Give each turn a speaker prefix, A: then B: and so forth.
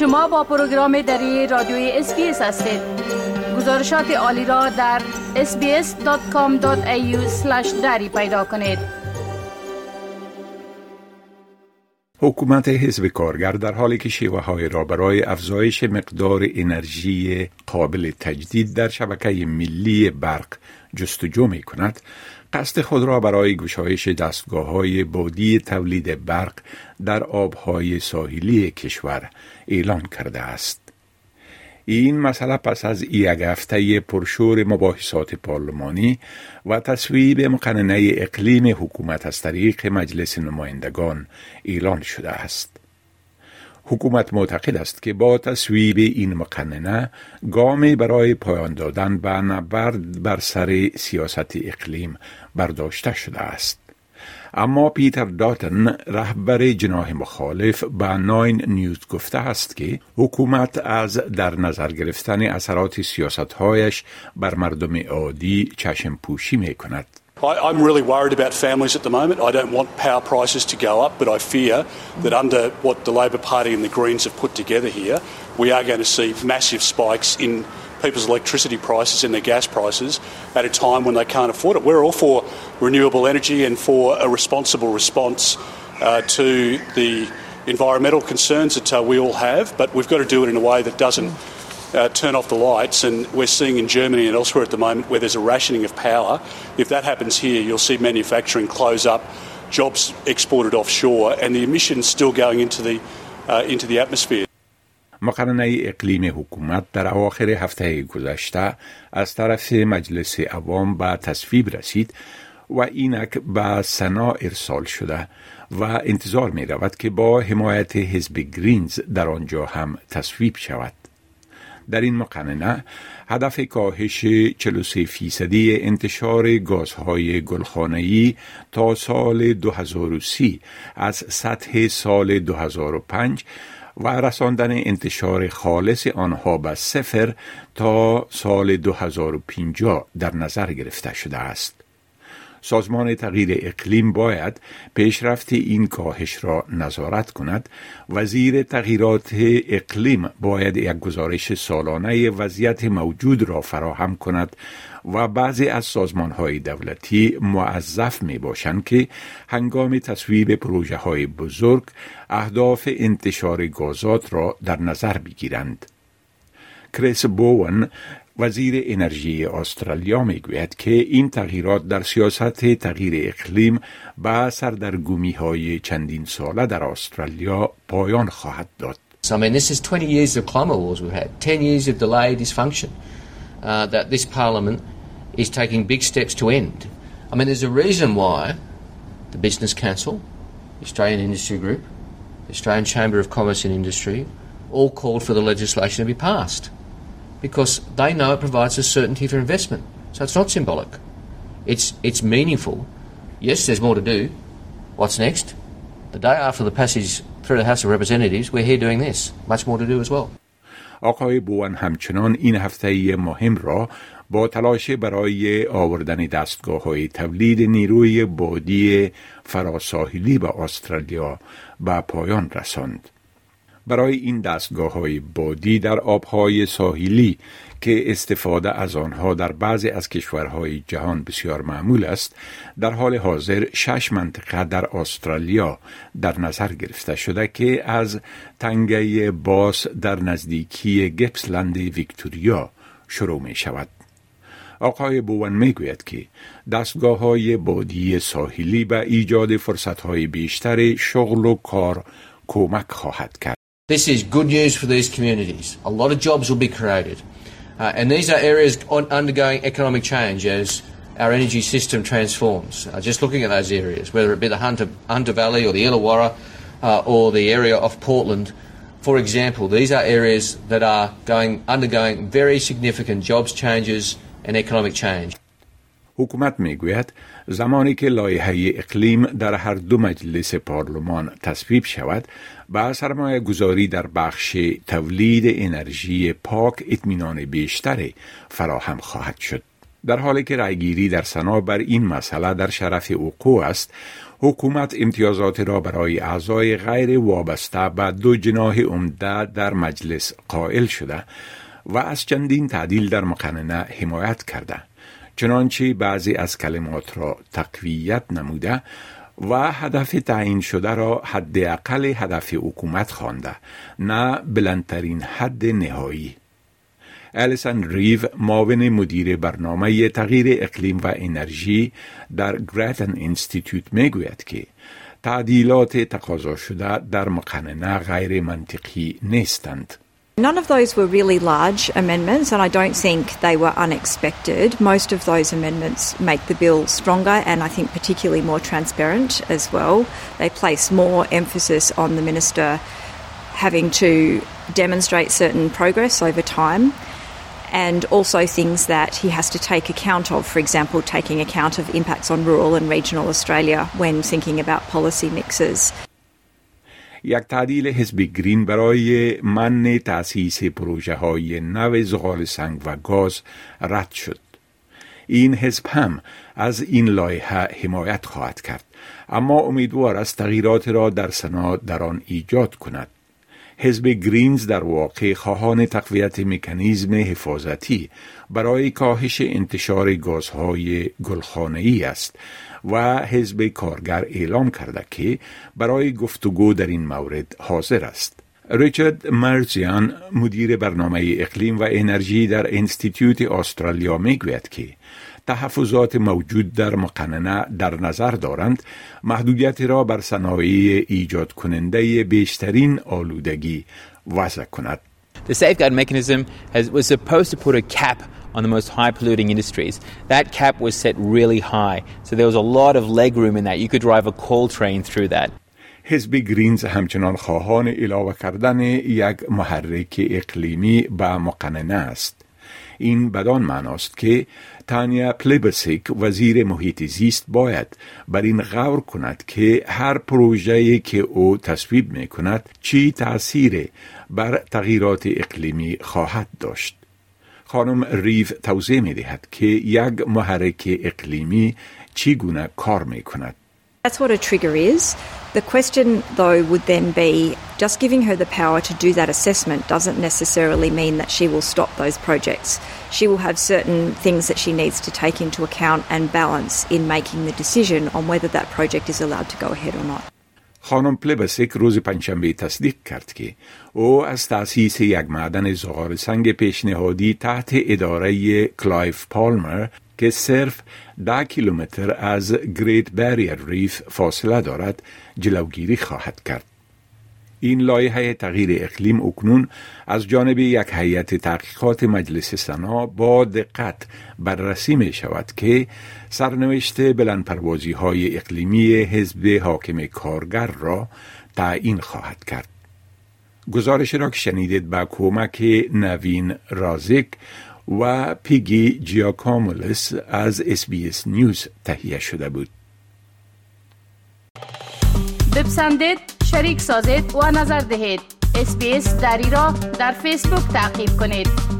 A: شما با پروگرام دری رادیوی SBS هستید. گزارشات عالی را در sbs.com.au دری پیدا کنید.
B: حکومت حزب کارگر در حالی که شیوه های را برای افزایش مقدار انرژی قابل تجدید در شبکه ملی برق جستجو می کند قصد خود را برای گشایش دستگاه های بادی تولید برق در آبهای ساحلی کشور اعلان کرده است. این مسئله پس از یک هفته پرشور مباحثات پارلمانی و تصویب مقننه اقلیم حکومت از طریق مجلس نمایندگان اعلان شده است. حکومت معتقد است که با تصویب این مقننه گامی برای پایان دادن به نبرد بر سر سیاست اقلیم برداشته شده است. اما پیتر داتن رهبر جناح مخالف به ناین نیوز گفته است که حکومت از در نظر گرفتن اثرات سیاستهایش بر مردم عادی چشم پوشی می کند.
C: I, I'm really worried about families at the moment. I don't want power prices to go up, but I fear that under what the Labor Party and the Greens have put together here, we are going to see massive spikes in people's electricity prices and their gas prices at a time when they can't afford it. We're all for renewable energy and for a responsible response uh, to the environmental concerns that uh, we all have, but we've got to do it in a way that doesn't uh, turn off the lights. And we're seeing in Germany and elsewhere at the moment where there's a rationing of power. If that happens here, you'll see manufacturing close up, jobs exported offshore, and the emissions still going into the, uh, into the atmosphere.
B: مقرنه اقلیم حکومت در اواخر هفته گذشته از طرف مجلس عوام به تصویب رسید و اینک به سنا ارسال شده و انتظار می رود که با حمایت حزب گرینز در آنجا هم تصویب شود. در این مقننه هدف کاهش 43 فیصدی انتشار گازهای گلخانه‌ای تا سال 2030 از سطح سال 2005 و رساندن انتشار خالص آنها به صفر تا سال 2050 در نظر گرفته شده است. سازمان تغییر اقلیم باید پیشرفت این کاهش را نظارت کند وزیر تغییرات اقلیم باید یک گزارش سالانه وضعیت موجود را فراهم کند و بعضی از سازمان های دولتی معذف می باشند که هنگام تصویب پروژه های بزرگ اهداف انتشار گازات را در نظر بگیرند. کریس بوون وزیر انرژی استرالیا می‌گوید که این تغییرات در سیاست تغییر اقلیم به سردرگمی های چندین ساله در استرالیا پایان خواهد داد.
D: So, I mean, this is 20 years of climate wars we've had, 10 years of delayed dysfunction uh, that this parliament is taking big steps to end. I mean, there's a reason why the Business Council, Australian Industry Group, Australian Chamber of Commerce and Industry all called for the legislation to be passed. because they know it provides a certainty for investment. So it's not symbolic. It's, it's meaningful. Yes, there's more to do. What's next? The day after the passage through the House of Representatives, we're here doing this. Much more to do as well.
B: آقای بوان همچنان این هفته مهم را با تلاش برای آوردن دستگاه های تولید نیروی بادی فراساحلی به استرالیا به پایان رساند. برای این دستگاه های بادی در آبهای ساحلی که استفاده از آنها در بعضی از کشورهای جهان بسیار معمول است در حال حاضر شش منطقه در استرالیا در نظر گرفته شده که از تنگه باس در نزدیکی گپسلند ویکتوریا شروع می شود. آقای بوون می گوید که دستگاه های بادی ساحلی به ایجاد فرصت های بیشتر شغل و کار کمک خواهد کرد.
D: This is good news for these communities. A lot of jobs will be created. Uh, and these are areas undergoing economic change as our energy system transforms. Uh, just looking at those areas, whether it be the Hunter, Hunter Valley or the Illawarra uh, or the area of Portland, for example, these are areas that are going, undergoing very significant jobs changes and economic change.
B: حکومت می‌گوید زمانی که لایحه اقلیم در هر دو مجلس پارلمان تصویب شود با سرمایه گذاری در بخش تولید انرژی پاک اطمینان بیشتری فراهم خواهد شد. در حالی که رأیگیری در سنا بر این مسئله در شرف وقوع است حکومت امتیازات را برای اعضای غیر وابسته به دو جناح عمده در مجلس قائل شده و از چندین تعدیل در مقننه حمایت کرده چنانچه بعضی از کلمات را تقویت نموده و هدف تعیین شده را حداقل هدف حکومت خوانده نه بلندترین حد نهایی الیسن ریو معاون مدیر برنامه تغییر اقلیم و انرژی در گراتن انستیتوت می‌گوید که تعدیلات تقاضا شده در مقننه غیر منطقی نیستند.
E: None of those were really large amendments, and I don't think they were unexpected. Most of those amendments make the bill stronger and I think particularly more transparent as well. They place more emphasis on the minister having to demonstrate certain progress over time and also things that he has to take account of, for example, taking account of impacts on rural and regional Australia when thinking about policy mixes.
B: یک تعدیل حزب گرین برای من تأسیس پروژه های نو زغال سنگ و گاز رد شد. این حزب هم از این لایحه حمایت خواهد کرد اما امیدوار است تغییرات را در سنا در آن ایجاد کند حزب گرینز در واقع خواهان تقویت مکانیزم حفاظتی برای کاهش انتشار گازهای گلخانه‌ای است و حزب کارگر اعلام کرده که برای گفتگو در این مورد حاضر است. ریچارد مرزیان مدیر برنامه اقلیم و انرژی در انستیتیوت استرالیا می‌گوید که تحفظات موجود در مقننه در نظر دارند محدودیت را بر صنایع ایجاد کننده بیشترین آلودگی وضع کند.
F: The safeguard mechanism has, was supposed to put a cap on the most high polluting industries. That cap was set really high, so there was a lot of leg room in that. You could drive a coal train through that.
B: حزب گرینز همچنان خواهان علاوه کردن یک محرک اقلیمی به مقننه است. این بدان معناست که تانیا پلیبسیک وزیر محیط زیست باید بر این غور کند که هر پروژه‌ای که او تصویب می کند چی تأثیر بر تغییرات اقلیمی خواهد داشت. خانم ریف توضیح می دهد که یک محرک اقلیمی چگونه کار می کند.
E: That's what a trigger is. The question, though, would then be just giving her the power to do that assessment doesn't necessarily mean that she will stop those projects. She will have certain things that she needs to take into account and balance in making the decision on whether that project is allowed to go ahead or not.
B: خانم پلبسک روز پنجشنبه تصدیق کرد که او از تأسیس یک معدن زغال سنگ پیشنهادی تحت اداره کلایف پالمر که صرف ده کیلومتر از Great Barrier Reef فاصله دارد جلوگیری خواهد کرد. این لایحه تغییر اقلیم اکنون از جانب یک هیئت تحقیقات مجلس سنا با دقت بررسی می شود که سرنوشت بلندپروازی های اقلیمی حزب حاکم کارگر را تعیین خواهد کرد. گزارش را که شنیدید با کمک نوین رازک و پیگی جیاکامولس از SBS News تهیه شده بود.
A: بپسندید، شریک سازید و نظر دهید. اسپیس دری را در فیسبوک تعقیب کنید.